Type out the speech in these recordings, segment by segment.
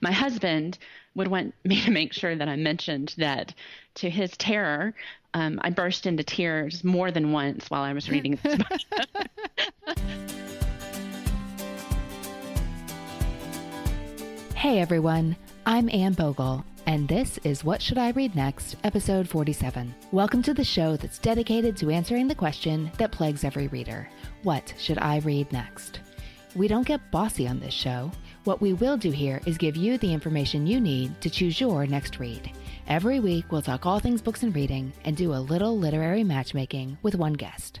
my husband would want me to make sure that I mentioned that to his terror, um, I burst into tears more than once while I was reading this book. hey everyone, I'm Anne Bogel, and this is What Should I Read Next, episode 47. Welcome to the show that's dedicated to answering the question that plagues every reader What should I read next? We don't get bossy on this show. What we will do here is give you the information you need to choose your next read. Every week, we'll talk all things books and reading and do a little literary matchmaking with one guest.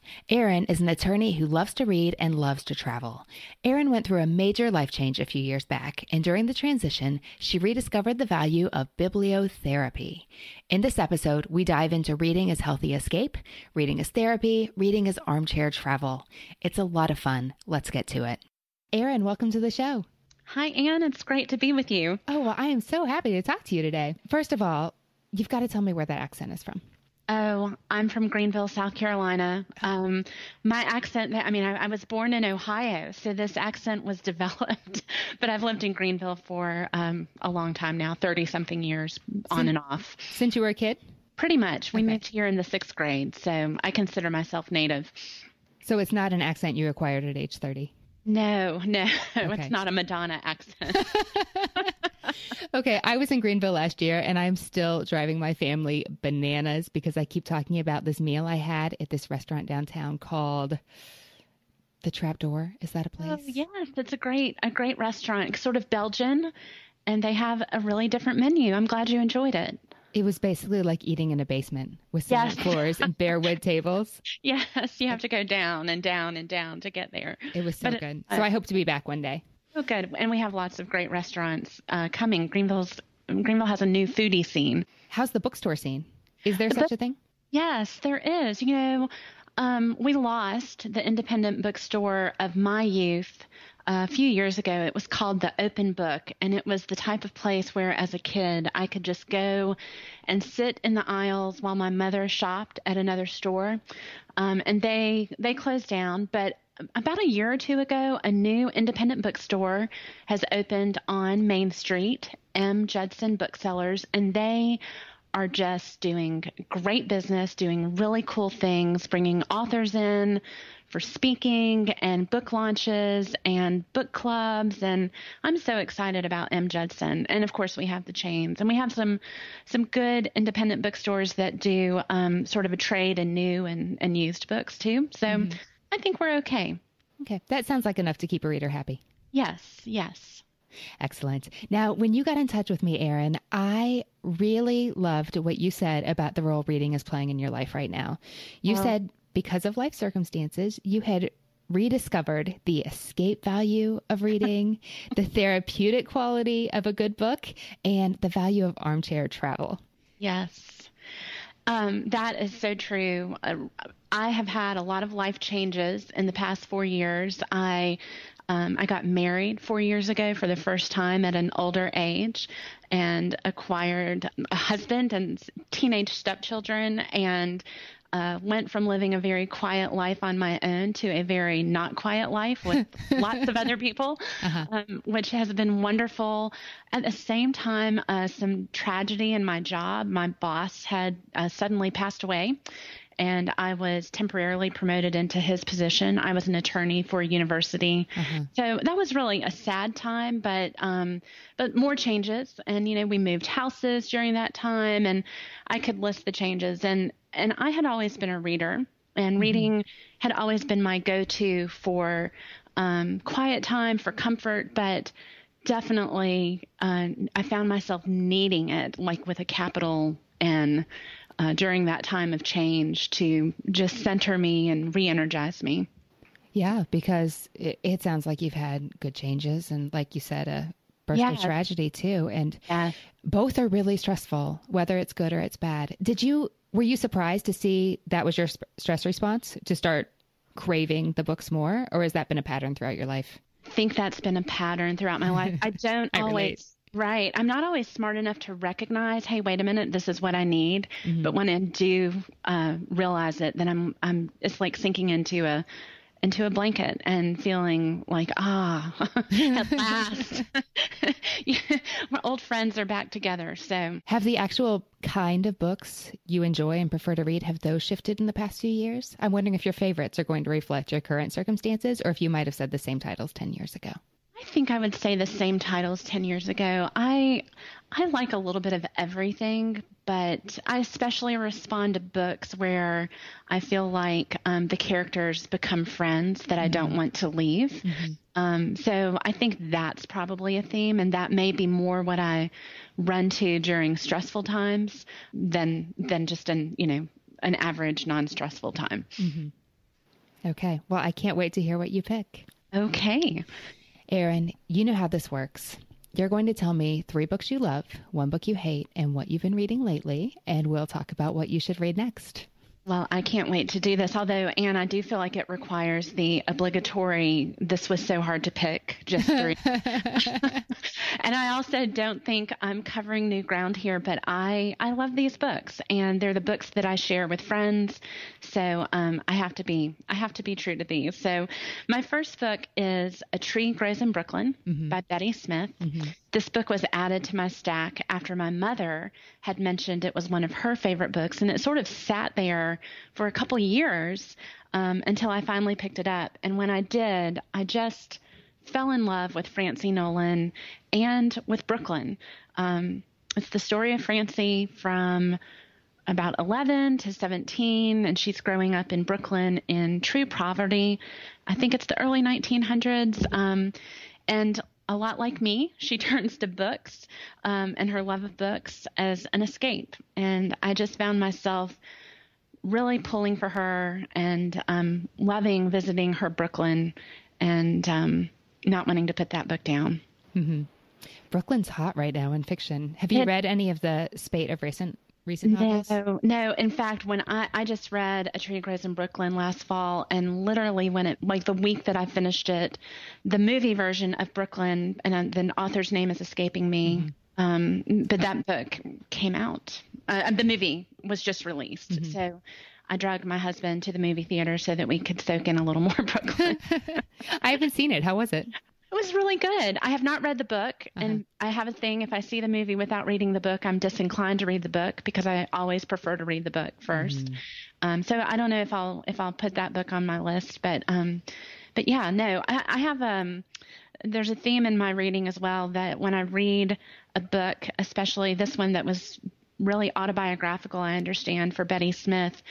Erin is an attorney who loves to read and loves to travel. Erin went through a major life change a few years back, and during the transition, she rediscovered the value of bibliotherapy. In this episode, we dive into reading as healthy escape, reading as therapy, reading as armchair travel. It's a lot of fun. Let's get to it. Erin, welcome to the show. Hi, Anne. It's great to be with you. Oh, well, I am so happy to talk to you today. First of all, you've got to tell me where that accent is from. Oh, I'm from Greenville, South Carolina. Um, my accent, I mean, I, I, was born in Ohio, so this accent was developed, but I've lived in Greenville for um, a long time now 30 something years on since, and off. Since you were a kid? Pretty much. We okay. moved here in the sixth grade, so I consider myself native. So it's not an accent you acquired at age 30? No, no, okay. it's not a Madonna accent. okay, I was in Greenville last year and I'm still driving my family bananas because I keep talking about this meal I had at this restaurant downtown called The Trapdoor. Is that a oh, place? Oh, yes, it's a great a great restaurant, sort of Belgian, and they have a really different menu. I'm glad you enjoyed it. It was basically like eating in a basement with cement yes. floors and bare wood tables. Yes, you have to go down and down and down to get there. It was so but good. It, uh, so I hope to be back one day. Oh, good. And we have lots of great restaurants uh, coming. Greenville's Greenville has a new foodie scene. How's the bookstore scene? Is there such a thing? Yes, there is. You know, um, we lost the independent bookstore of my youth a few years ago. It was called the Open Book, and it was the type of place where, as a kid, I could just go and sit in the aisles while my mother shopped at another store. Um, and they they closed down, but about a year or two ago, a new independent bookstore has opened on Main Street, M. Judson Booksellers, and they are just doing great business, doing really cool things, bringing authors in for speaking and book launches and book clubs and I'm so excited about M Judson and of course we have the chains and we have some some good independent bookstores that do um, sort of a trade in new and, and used books too so mm-hmm. I think we're okay. Okay. That sounds like enough to keep a reader happy. Yes, yes. Excellent. Now, when you got in touch with me, Erin, I really loved what you said about the role reading is playing in your life right now. You said because of life circumstances, you had rediscovered the escape value of reading, the therapeutic quality of a good book, and the value of armchair travel. Yes. Um, that is so true. Uh, I have had a lot of life changes in the past four years. I um, I got married four years ago for the first time at an older age and acquired a husband and teenage stepchildren and uh, went from living a very quiet life on my own to a very not quiet life with lots of other people, uh-huh. um, which has been wonderful. At the same time, uh, some tragedy in my job. My boss had uh, suddenly passed away, and I was temporarily promoted into his position. I was an attorney for a university, uh-huh. so that was really a sad time. But um, but more changes, and you know we moved houses during that time, and I could list the changes. and And I had always been a reader, and mm-hmm. reading had always been my go-to for um, quiet time, for comfort, but definitely uh, I found myself needing it, like with a capital N, uh, during that time of change to just center me and re-energize me. Yeah, because it, it sounds like you've had good changes, and like you said, a birth yes. of tragedy too, and yes. both are really stressful, whether it's good or it's bad. Did you were you surprised to see that was your sp- stress response to start craving the books more, or has that been a pattern throughout your life? I think that's been a pattern throughout my life. I don't I always. Right. I'm not always smart enough to recognize, hey, wait a minute, this is what I need. Mm-hmm. But when I do uh, realize it, then I'm, I'm, it's like sinking into a, into a blanket and feeling like, ah, at last, my old friends are back together. So, have the actual kind of books you enjoy and prefer to read have those shifted in the past few years? I'm wondering if your favorites are going to reflect your current circumstances, or if you might have said the same titles ten years ago. I think I would say the same titles 10 years ago. I I like a little bit of everything, but I especially respond to books where I feel like um, the characters become friends that I don't mm-hmm. want to leave. Mm-hmm. Um, so I think that's probably a theme, and that may be more what I run to during stressful times than than just an you know an average non-stressful time. Mm-hmm. Okay, well I can't wait to hear what you pick. Okay. Erin, you know how this works. You're going to tell me three books you love, one book you hate, and what you've been reading lately, and we'll talk about what you should read next. Well, I can't wait to do this. Although, Anne, I do feel like it requires the obligatory, this was so hard to pick, just three. and I also don't think I'm covering new ground here, but I, I love these books and they're the books that I share with friends. So um, I have to be I have to be true to these. So my first book is A Tree Grows in Brooklyn mm-hmm. by Betty Smith. Mm-hmm. This book was added to my stack after my mother had mentioned it was one of her favorite books, and it sort of sat there for a couple years um, until I finally picked it up. And when I did, I just fell in love with Francie Nolan and with Brooklyn. Um, it's the story of Francie from about 11 to 17, and she's growing up in Brooklyn in true poverty. I think it's the early 1900s. Um, and a lot like me, she turns to books um, and her love of books as an escape. And I just found myself really pulling for her and um, loving visiting her Brooklyn and um, not wanting to put that book down. Mm-hmm. Brooklyn's hot right now in fiction. Have you it, read any of the spate of recent recent novels? No, no. In fact, when I, I just read A Tree Grows in Brooklyn last fall, and literally when it, like the week that I finished it, the movie version of Brooklyn, and the author's name is escaping me, mm-hmm. um, but that book came out. Uh, the movie was just released. Mm-hmm. So I dragged my husband to the movie theater so that we could soak in a little more Brooklyn. I haven't seen it. How was it? It was really good. I have not read the book, uh-huh. and I have a thing. If I see the movie without reading the book, I'm disinclined to read the book because I always prefer to read the book 1st mm-hmm. um, so I don't know if I'll if I'll put that book on my list, but um, but yeah, no, I, I have um, there's a theme in my reading as well that when I read a book, especially this one that was really autobiographical, I understand for Betty Smith,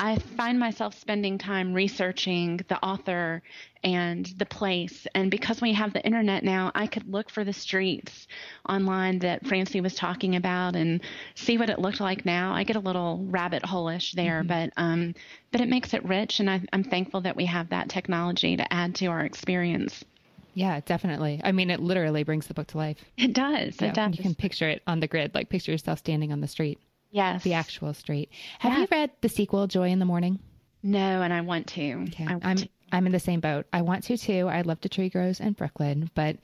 I find myself spending time researching the author and the place. And because we have the internet now, I could look for the streets online that Francie was talking about and see what it looked like now. I get a little rabbit hole-ish there, mm-hmm. but um, but it makes it rich, and I, I'm thankful that we have that technology to add to our experience. Yeah, definitely. I mean, it literally brings the book to life. It does. it does. You can picture it on the grid, like picture yourself standing on the street. Yes. The actual street. Have yeah. you read the sequel, Joy in the Morning? No, and I want to. Okay. I am I'm in the same boat. I want to too. I love the tree grows in Brooklyn, but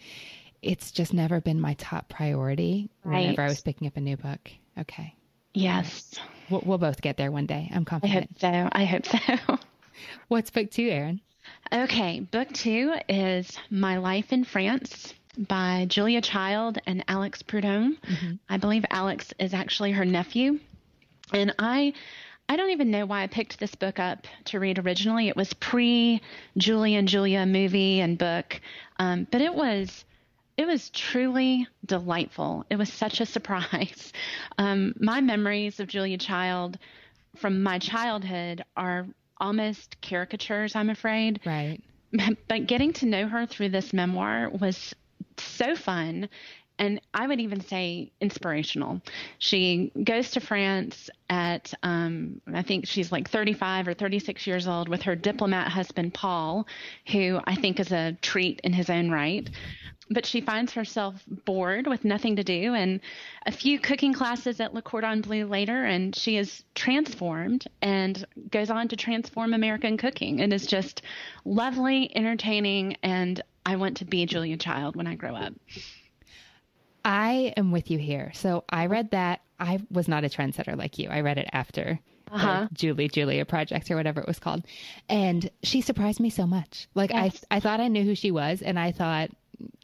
it's just never been my top priority right. whenever I was picking up a new book. Okay. Yes. We'll, we'll both get there one day. I'm confident. I hope so. I hope so. What's book two, Erin? Okay, book two is My Life in France by Julia Child and Alex Prudhomme. Mm-hmm. I believe Alex is actually her nephew. And I I don't even know why I picked this book up to read originally. It was pre Julie and Julia movie and book, um, but it was it was truly delightful. It was such a surprise. Um, my memories of Julia Child from my childhood are almost caricatures, I'm afraid. Right. But getting to know her through this memoir was so fun and I would even say inspirational. She goes to France at, um, I think she's like 35 or 36 years old with her diplomat husband, Paul, who I think is a treat in his own right. But she finds herself bored with nothing to do and a few cooking classes at Le Cordon Bleu later, and she is transformed and goes on to transform American cooking. It is just lovely, entertaining, and I want to be Julia Child when I grow up. I am with you here. So I read that. I was not a trendsetter like you. I read it after uh-huh. Julie Julia project or whatever it was called. And she surprised me so much. Like yes. I I thought I knew who she was and I thought,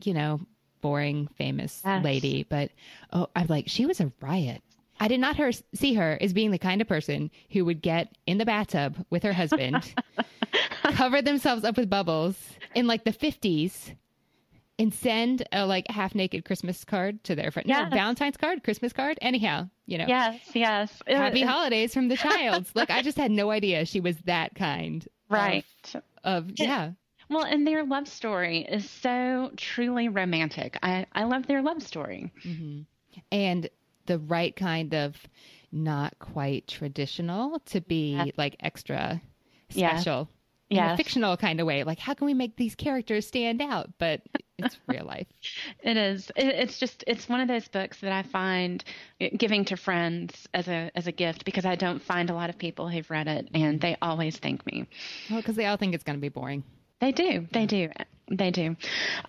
you know, boring famous yes. lady, but oh, I'm like she was a riot. I did not her see her as being the kind of person who would get in the bathtub with her husband, cover themselves up with bubbles in like the 50s and send a like half naked Christmas card to their friend. Yes. No, Valentine's card, Christmas card. Anyhow, you know. Yes, yes. Happy holidays from the child. Look, I just had no idea she was that kind. Right. Of, of yeah. Well, and their love story is so truly romantic. I, I love their love story. Mm-hmm. And the right kind of not quite traditional to be yeah. like extra special. Yeah in a fictional kind of way. Like, how can we make these characters stand out? But it's real life. it is. it's just it's one of those books that I find giving to friends as a as a gift because I don't find a lot of people who've read it and they always thank me. Well, because they all think it's going to be boring. They do. They do. They do.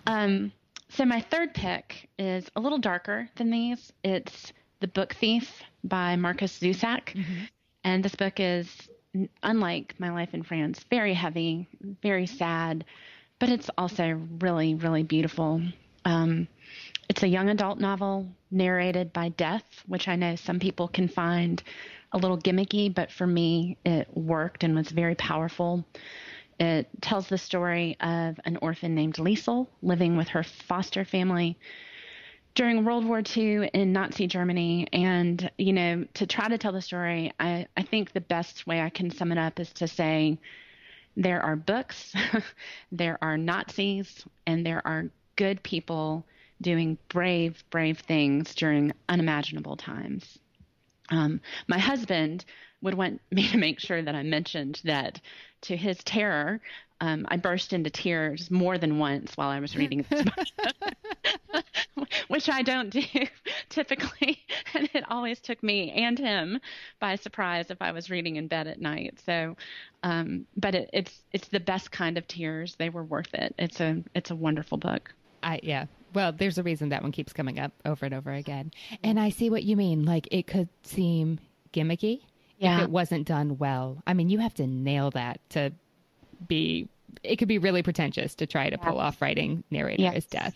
Um, so my third pick is a little darker than these. It's The Book Thief by Markus Zusak. Mm-hmm. And this book is unlike My Life in France, very heavy, very sad, but it's also really, really beautiful. Um, it's a young adult novel narrated by Death, which I know some people can find a little gimmicky, but for me, it worked and was very powerful. It tells the story of an orphan named Liesel living with her foster family during World War II in Nazi Germany. And, you know, to try to tell the story, I, I think the best way I can sum it up is to say there are books, there are Nazis, and there are good people doing brave, brave things during unimaginable times. Um, my husband would want me to make sure that I mentioned that to his terror, um, I burst into tears more than once while I was reading this book, which I don't do typically. And it always took me and him by surprise if I was reading in bed at night. So, um, but it, it's it's the best kind of tears. They were worth it. It's a it's a wonderful book. I yeah. Well, there's a reason that one keeps coming up over and over again. And I see what you mean. Like it could seem gimmicky yeah. if it wasn't done well. I mean, you have to nail that to be it could be really pretentious to try to pull off writing narrator yes. as death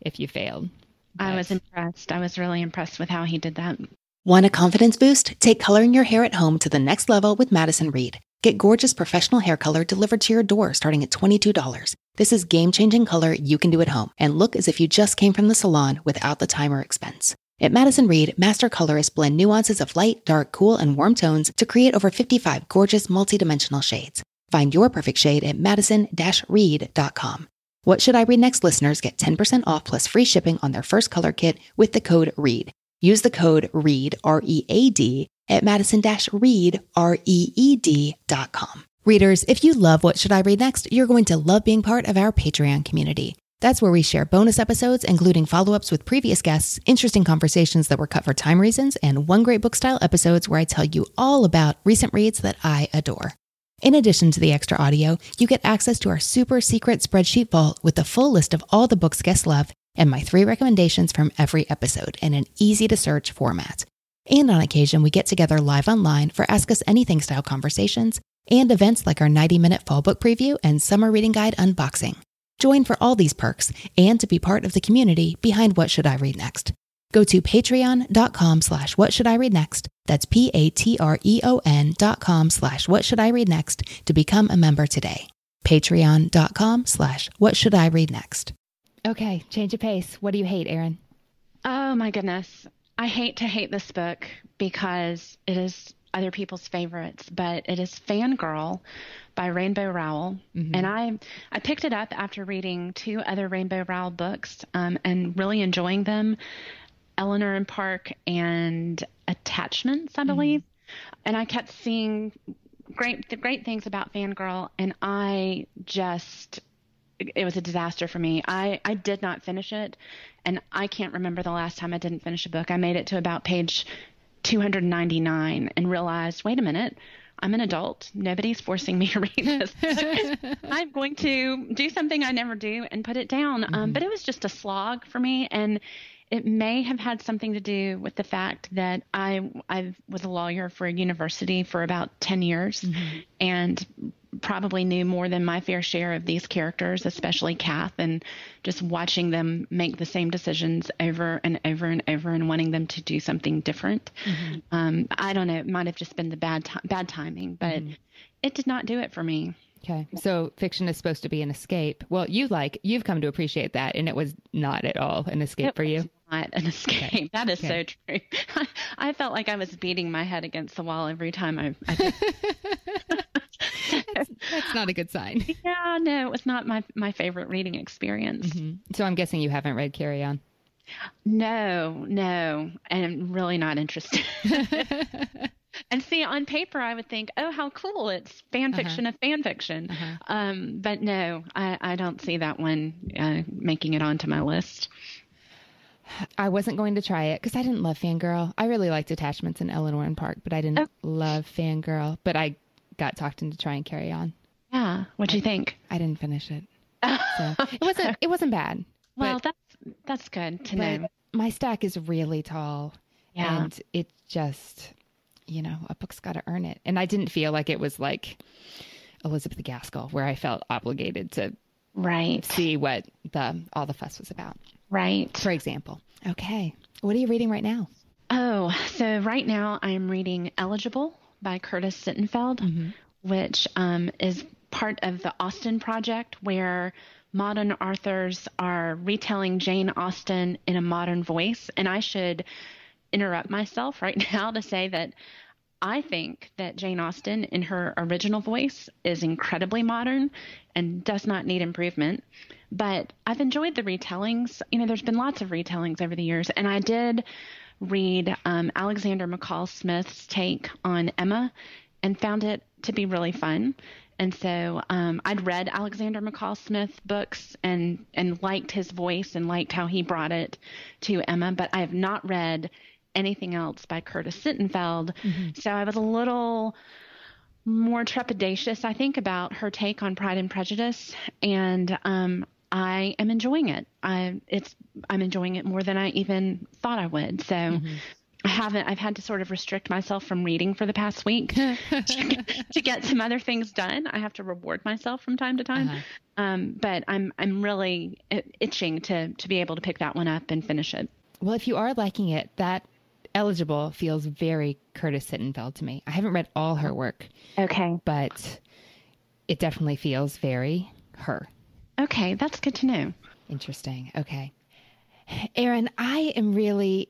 if you failed. But... I was impressed. I was really impressed with how he did that. Want a confidence boost? Take coloring your hair at home to the next level with Madison Reed. Get gorgeous professional hair color delivered to your door starting at $22. This is game changing color you can do at home and look as if you just came from the salon without the time or expense. At Madison Reed, master colorists blend nuances of light, dark, cool, and warm tones to create over 55 gorgeous multidimensional shades. Find your perfect shade at madison-reed.com. What Should I Read Next listeners get 10% off plus free shipping on their first color kit with the code READ. Use the code READ, R-E-A-D, at madison-reed, R-E-E-D.com. Readers, if you love What Should I Read Next, you're going to love being part of our Patreon community. That's where we share bonus episodes, including follow ups with previous guests, interesting conversations that were cut for time reasons, and one great book style episodes where I tell you all about recent reads that I adore. In addition to the extra audio, you get access to our super secret spreadsheet vault with the full list of all the books guests love and my three recommendations from every episode in an easy to search format. And on occasion, we get together live online for Ask Us Anything style conversations and events like our 90 minute fall book preview and summer reading guide unboxing. Join for all these perks and to be part of the community behind What Should I Read Next. Go to patreon.com slash what should I read next. That's P-A-T-R-E-O-N dot com slash what should I read next to become a member today. Patreon.com slash what should I read next. Okay, change of pace. What do you hate, Erin? Oh my goodness. I hate to hate this book because it is other people's favorites, but it is Fangirl by Rainbow Rowell. Mm-hmm. And I I picked it up after reading two other Rainbow Rowell books um, and really enjoying them. Eleanor and Park and Attachments, I believe. Mm-hmm. And I kept seeing great great things about Fangirl and I just it was a disaster for me. I, I did not finish it, and I can't remember the last time I didn't finish a book. I made it to about page 299 and realized, wait a minute, I'm an adult. Nobody's forcing me to read this. I'm going to do something I never do and put it down. Um, mm-hmm. Um, but it was just a slog for me, and it may have had something to do with the fact that I I was a lawyer for a university for about 10 years, mm-hmm. and probably knew more than my fair share of these characters, especially Kath, and just watching them make the same decisions over and over and over and wanting them to do something different. Mm-hmm. Um, I don't know. It might have just been the bad t- bad timing, but mm-hmm. it did not do it for me. Okay. So fiction is supposed to be an escape. Well, you like you've come to appreciate that and it was not at all an escape it for you. Not an escape. Okay. That is okay. so true. I, felt like I was beating my head against the wall every time I, I that's, that's, not a good sign. Yeah, no, it was not my my favorite reading experience. Mm-hmm. So I'm guessing you haven't read Carry On. No, no, and I'm really not interested. and see, on paper, I would think, oh, how cool! It's fan uh-huh. fiction uh-huh. of fan fiction. Uh-huh. Um, but no, I, I, don't see that one uh, making it onto my list. I wasn't going to try it because I didn't love Fangirl. I really liked Attachments in Eleanor and Park, but I didn't oh. love Fangirl. But I got talked into trying Carry On. Yeah, what'd you think? I didn't finish it. So it wasn't it wasn't bad. Well, that's that's good to know. My stack is really tall. Yeah. And it just you know, a book's got to earn it. And I didn't feel like it was like Elizabeth Gaskell where I felt obligated to right see what the all the fuss was about. Right. For example. Okay. What are you reading right now? Oh, so right now I'm reading Eligible by Curtis Sittenfeld, mm-hmm. which um, is part of the Austen Project, where modern authors are retelling Jane Austen in a modern voice. And I should interrupt myself right now to say that I think that Jane Austen, in her original voice, is incredibly modern and does not need improvement. But I've enjoyed the retellings. You know, there's been lots of retellings over the years, and I did read um, Alexander McCall Smith's take on Emma and found it to be really fun. And so um, I'd read Alexander McCall Smith books and and liked his voice and liked how he brought it to Emma, but I have not read anything else by Curtis Sittenfeld. Mm-hmm. So I was a little more trepidatious, I think, about her take on Pride and Prejudice, and um, I am enjoying it. I it's I'm enjoying it more than I even thought I would. So. Mm-hmm. I haven't. I've had to sort of restrict myself from reading for the past week to, to, get some other things done. I have to reward myself from time to time. Uh-huh. Um, but I'm I'm really itching to to be able to pick that one up and finish it. Well, if you are liking it, that eligible feels very Curtis Sittenfeld to me. I haven't read all her work. Okay, but it definitely feels very her. Okay, that's good to know. Interesting. Okay. Erin, I am really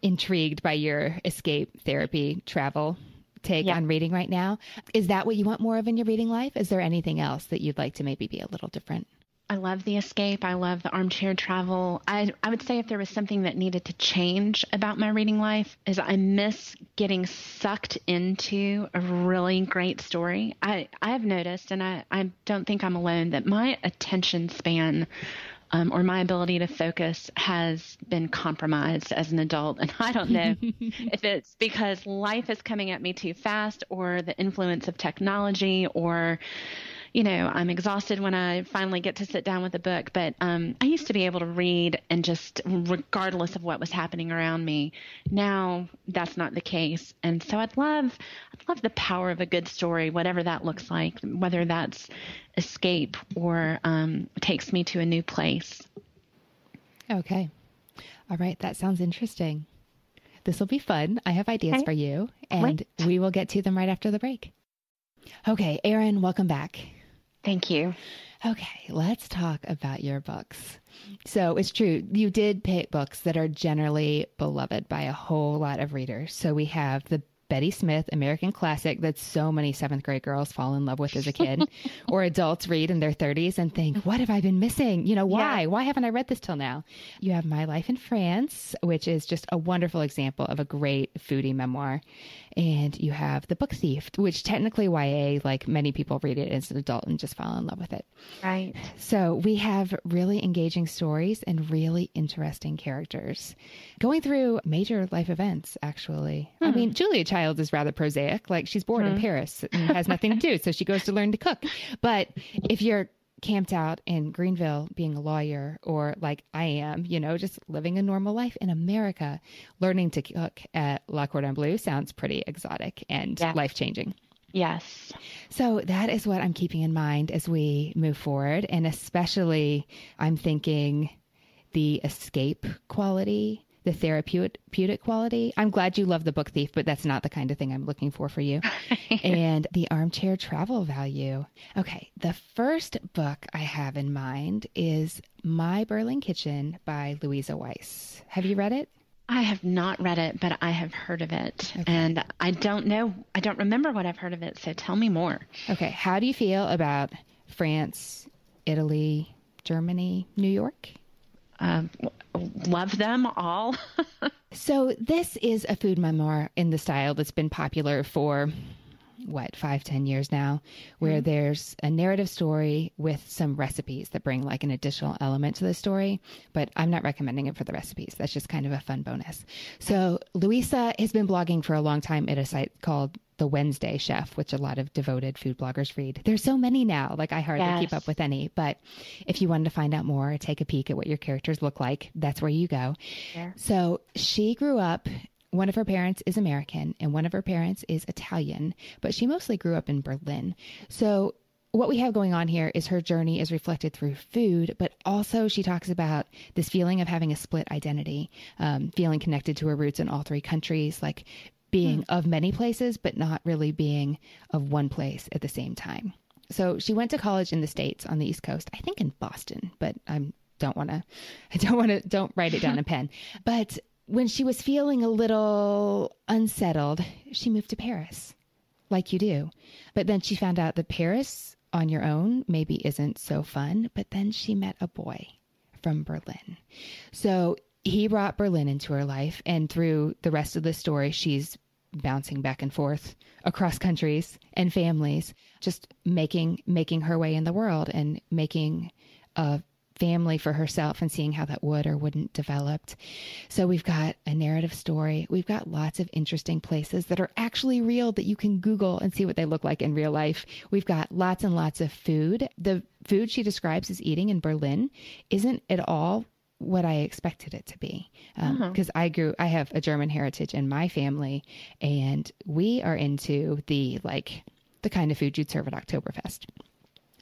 intrigued by your escape therapy travel take yeah. on reading right now. Is that what you want more of in your reading life? Is there anything else that you'd like to maybe be a little different? I love the escape. I love the armchair travel. I, I would say if there was something that needed to change about my reading life is I miss getting sucked into a really great story. I, I have noticed, and I, I don't think I'm alone, that my attention span um, or my ability to focus has been compromised as an adult. And I don't know if it's because life is coming at me too fast or the influence of technology or you know, I'm exhausted when I finally get to sit down with a book. But um, I used to be able to read and just, regardless of what was happening around me. Now that's not the case, and so I'd love, I'd love the power of a good story, whatever that looks like, whether that's escape or um, takes me to a new place. Okay. All right, that sounds interesting. This will be fun. I have ideas Okay. for you, and we will get to them right after the break. Okay, Erin, welcome back. Thank you. Okay, let's talk about your books. So it's true, you did pick books that are generally beloved by a whole lot of readers. So we have the Betty Smith American classic that so many seventh grade girls fall in love with as a kid, or adults read in their 30s and think, What have I been missing? You know, why? Yeah. Why haven't I read this till now? You have My Life in France, which is just a wonderful example of a great foodie memoir. And you have The Book Thief, which technically YA, like many people read it as an adult and just fall in love with it. Right. So we have really engaging stories and really interesting characters going through major life events, actually. I hmm. mean, Julia Child is rather prosaic. Like she's born in hmm. Paris and has nothing to do. So she goes to learn to cook. But if you're camped out in Greenville being a lawyer or like I am, you know, just living a normal life in America, learning to cook at La Cordon Bleu sounds pretty exotic and Yeah. life changing. Yes. So that is what I'm keeping in mind as we move forward. And especially, I'm thinking the escape quality, the therapeutic quality. I'm glad you love the book thief, but that's not the kind of thing I'm looking for for you. and the armchair travel value. Okay. The first book I have in mind is My Berlin Kitchen by Luisa Weiss. Have you read it? I have not read it, but I have heard of it. And I don't know, I don't remember what I've heard of it. So tell me more. Okay. How do you feel about France, Italy, Germany, New York? Um, love them all. So, this is a food memoir in the style that's been popular for what, five, ten years now, where mm-hmm. there's a narrative story with some recipes that bring like an additional element to the story. But I'm not recommending it for the recipes. That's just kind of a fun bonus. So, Luisa has been blogging for a long time at a site called The Wednesday Chef, which a lot of devoted food bloggers read. There's so many now, like I hardly keep up with any. But if you wanted to find out more, take a peek at what your characters look like, that's where you go. Sure. So she grew up, one of her parents is American and one of her parents is Italian, but she mostly grew up in Berlin. So what we have going on here is her journey is reflected through food, but also she talks about this feeling of having a split identity, um, feeling connected to her roots in all three countries, like being of many places, but not really being of one place at the same time. So she went to college in the States on the East Coast, I think in Boston, but I'm don't want to, I don't want to, don't write it down in pen. But when she was feeling a little unsettled, she moved to Paris, like you do. But then she found out that Paris on your own maybe isn't so fun. But then she met a boy from Berlin. So he brought Berlin into her life. And through the rest of the story, she's bouncing back and forth across countries and families, just making making her way in the world and making a family for herself and seeing how that would or wouldn't develop. So we've got a narrative story. We've got lots of interesting places that are actually real that you can Google and see what they look like in real life. We've got lots and lots of food. The food she describes as eating in Berlin isn't at all what I expected it to be. Um, uh-huh. Because I grew, I have a German heritage in my family, and we are into the like the kind of food you'd serve at Oktoberfest.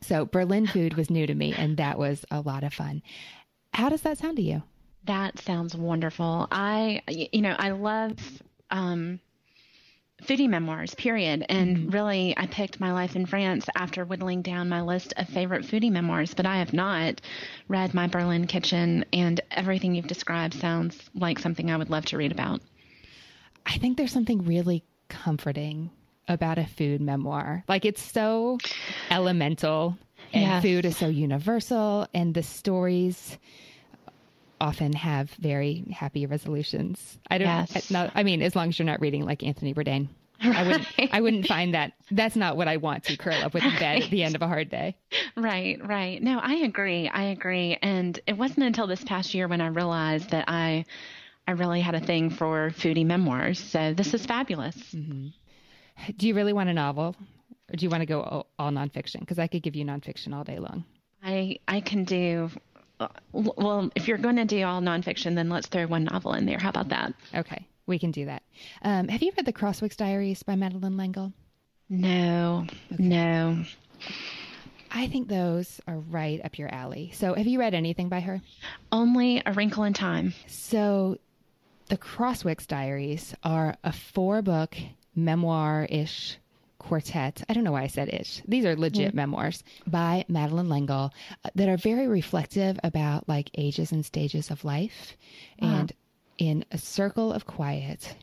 So Berlin food was new to me, and that was a lot of fun. How does that sound to you? That sounds wonderful. I, you know, I love um, foodie memoirs, period. And really, I picked My Life in France after whittling down my list of favorite foodie memoirs, but I have not read My Berlin Kitchen, and everything you've described sounds like something I would love to read about. I think there's something really comforting about a food memoir. Like it's so elemental and Yes. food is so universal and the stories often have very happy resolutions. I don't Yes. no, I mean as long as you're not reading like Anthony Bourdain. I wouldn't I wouldn't find that that's not what I want to curl up with in bed at the end of a hard day. Right, right. No, I agree. I agree. And it wasn't until this past year when I realized that I I really had a thing for foodie memoirs. So this is fabulous. Mm-hmm. Do you really want a novel? Or do you want to go all, all nonfiction? Because I could give you nonfiction all day long. I I can do uh, well, if you're going to do all nonfiction, then let's throw one novel in there. How about that? Okay, we can do that. Um, have you read the Crosswicks Diaries by Madeleine L'Engle? No, no. I think those are right up your alley. So, have you read anything by her? Only A Wrinkle in Time. So, the Crosswicks Diaries are a four book memoir ish quartet. I don't know why I said ish. These are legit mm. memoirs by Madeleine L'Engle uh, that are very reflective about like ages and stages of life. Uh-huh. And in A Circle of Quiet,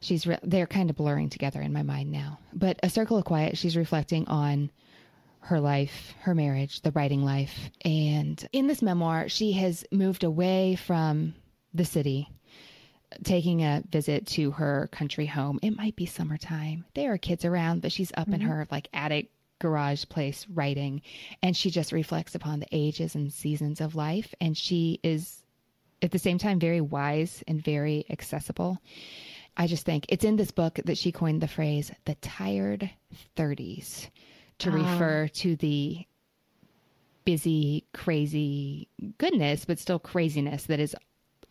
she's re- they're kind of blurring together in my mind now. But A Circle of Quiet, she's reflecting on her life, her marriage, the writing life. And in this memoir, she has moved away from the city, taking a visit to her country home. It might be summertime. There are kids around, but she's up mm-hmm. in her like attic garage place writing and she just reflects upon the ages and seasons of life and she is at the same time very wise and very accessible. I just think it's in this book that she coined the phrase the tired 30s to oh. refer to the busy, crazy goodness, but still craziness that is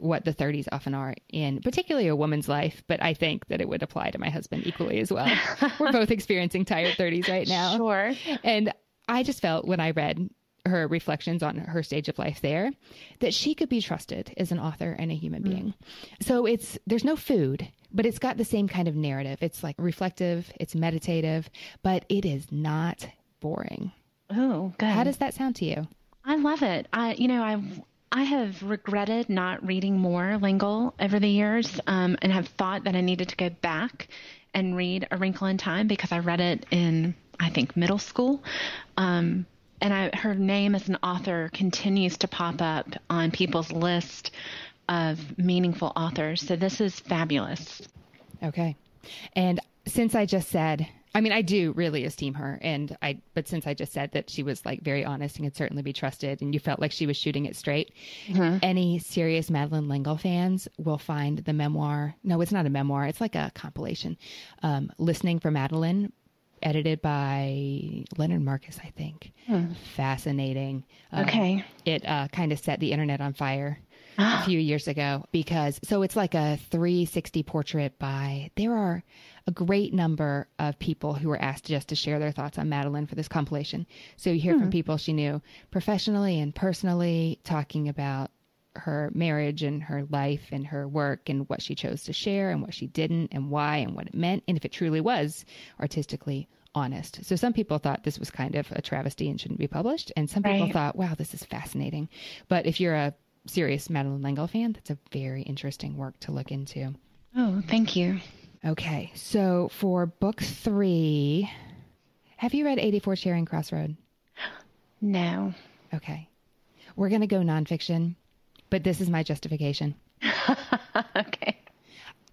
what the 30s often are in particularly a woman's life, but I think that it would apply to my husband equally as well. We're both experiencing tired 30s right now. Sure. And I just felt when I read her reflections on her stage of life there that she could be trusted as an author and a human mm. being. So it's there's no food, but it's got the same kind of narrative. It's like reflective, it's meditative, but it is not boring. Oh, good. How does that sound to you? I love it. I you know, I I have regretted not reading more L'Engle over the years, um, and have thought that I needed to go back and read A Wrinkle in Time because I read it in I think middle school. Um, and I, her name as an author continues to pop up on people's list of meaningful authors. So this is fabulous. Okay. And since I just said, I mean, I do really esteem her, and I, but since I just said that she was like very honest and could certainly be trusted, and you felt like she was shooting it straight, mm-hmm. any serious Madeleine L'Engle fans will find the memoir. No, it's not a memoir; it's like a compilation. Um, Listening for Madeleine, edited by Leonard Marcus, I think. Hmm. Fascinating. Um, okay. It uh, kind of set the internet on fire a few years ago because so it's like a 360 portrait by there are a great number of people who were asked just to share their thoughts on Madeleine for this compilation. So you hear hmm. from people she knew professionally and personally talking about her marriage and her life and her work and what she chose to share and what she didn't and why and what it meant and if it truly was artistically honest. So some people thought this was kind of a travesty and shouldn't be published and some people right. thought wow this is fascinating. But if you're a serious Madeleine L'Engle fan, that's a very interesting work to look into. Oh, thank you. Okay. So for book 3, have you read 84 Charing Cross Road? No. Okay. We're going to go nonfiction but this is my justification. okay.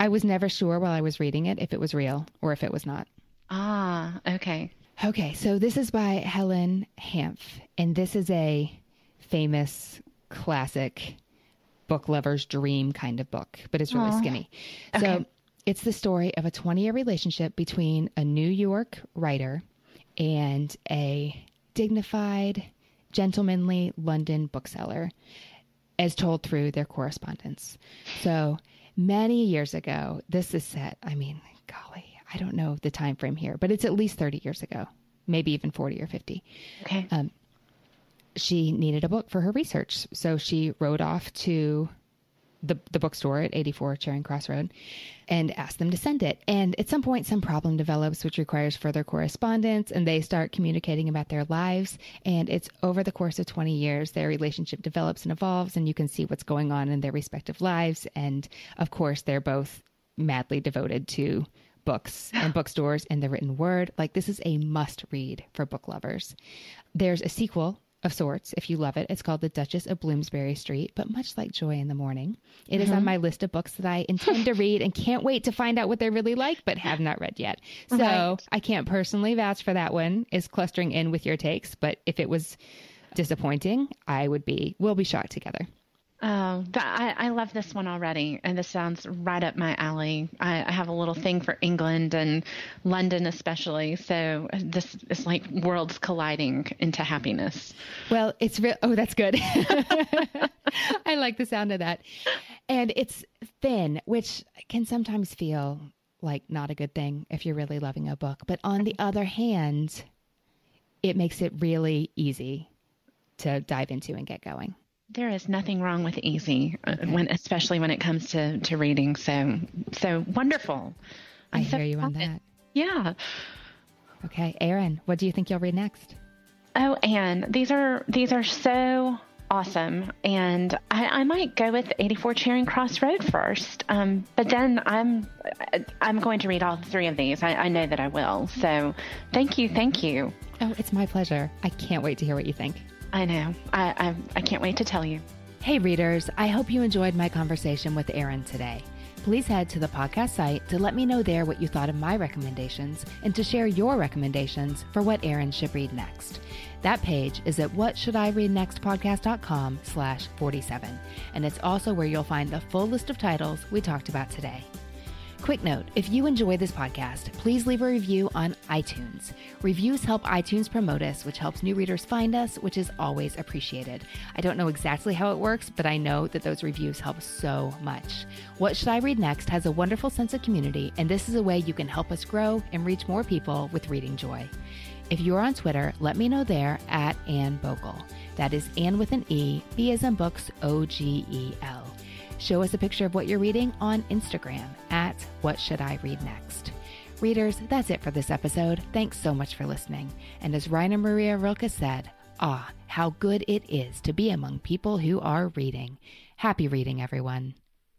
I was never sure while I was reading it if it was real or if it was not. Ah, okay. Okay, so this is by Helen Hanff, and this is a famous classic book lover's dream kind of book, but it's really Aww. skinny. Okay. So it's the story of a 20 year relationship between a New York writer and a dignified, gentlemanly London bookseller as told through their correspondence. So many years ago, this is set, I mean, golly, I don't know the time frame here, but it's at least 30 years ago, maybe even 40 or 50. Okay. Um, she needed a book for her research. So she rode off to the, the bookstore at 84 Charing Cross Road and asked them to send it. And at some point, some problem develops, which requires further correspondence, and they start communicating about their lives. And it's over the course of 20 years, their relationship develops and evolves, and you can see what's going on in their respective lives. And of course, they're both madly devoted to books and bookstores and the written word. Like, this is a must read for book lovers. There's a sequel of sorts if you love it. It's called The Duchess of Bloomsbury Street, but much like Joy in the Morning, it mm-hmm. is on mm-hmm. my list of books that I intend to read and can't wait to find out what they're really like, but have not read yet. So right. I can't personally vouch for that one is clustering in with your takes, but if it was disappointing, I would be, we'll be shocked together. Oh, I, I love this one already, and this sounds right up my alley. I, I, have a little thing for England and London, especially. So this is like worlds colliding into happiness. Well, it's real. Oh, that's good. I like the sound of that, and it's thin, which can sometimes feel like not a good thing if you're really loving a book. But on the other hand, it makes it really easy to dive into and get going. There is nothing wrong with easy, uh, when especially when it comes to to reading. So so wonderful. I'm i hear so you on that. Yeah. Okay, Erin, what do you think you'll read next? Oh, Anne, these are these are so awesome, and I, I might go with 84 Charing Cross Road first. Um, but then I'm I'm going to read all three of these. I, I know that I will. So, thank you, thank you. Oh, it's my pleasure. I can't wait to hear what you think. I know. I, I, I can't wait to tell you. Hey, readers, I hope you enjoyed my conversation with Erin today. Please head to the podcast site to let me know there what you thought of my recommendations and to share your recommendations for what Erin should read next. That page is at whatshouldireadnextpodcast.com slash 47, and it's also where you'll find the full list of titles we talked about today. Quick note if you enjoy this podcast, please leave a review on iTunes. Reviews help iTunes promote us, which helps new readers find us, which is always appreciated. I don't know exactly how it works, but I know that those reviews help so much. What Should I Read Next has a wonderful sense of community, and this is a way you can help us grow and reach more people with reading joy. If you're on Twitter, let me know there at Anne Bogel. That is Anne with an E, B as in books, O G E L. Show us a picture of what you're reading on Instagram at What Should I Read Next. Readers, that's it for this episode. Thanks so much for listening. And as Rainer Maria Rilke said, ah, how good it is to be among people who are reading. Happy reading, everyone.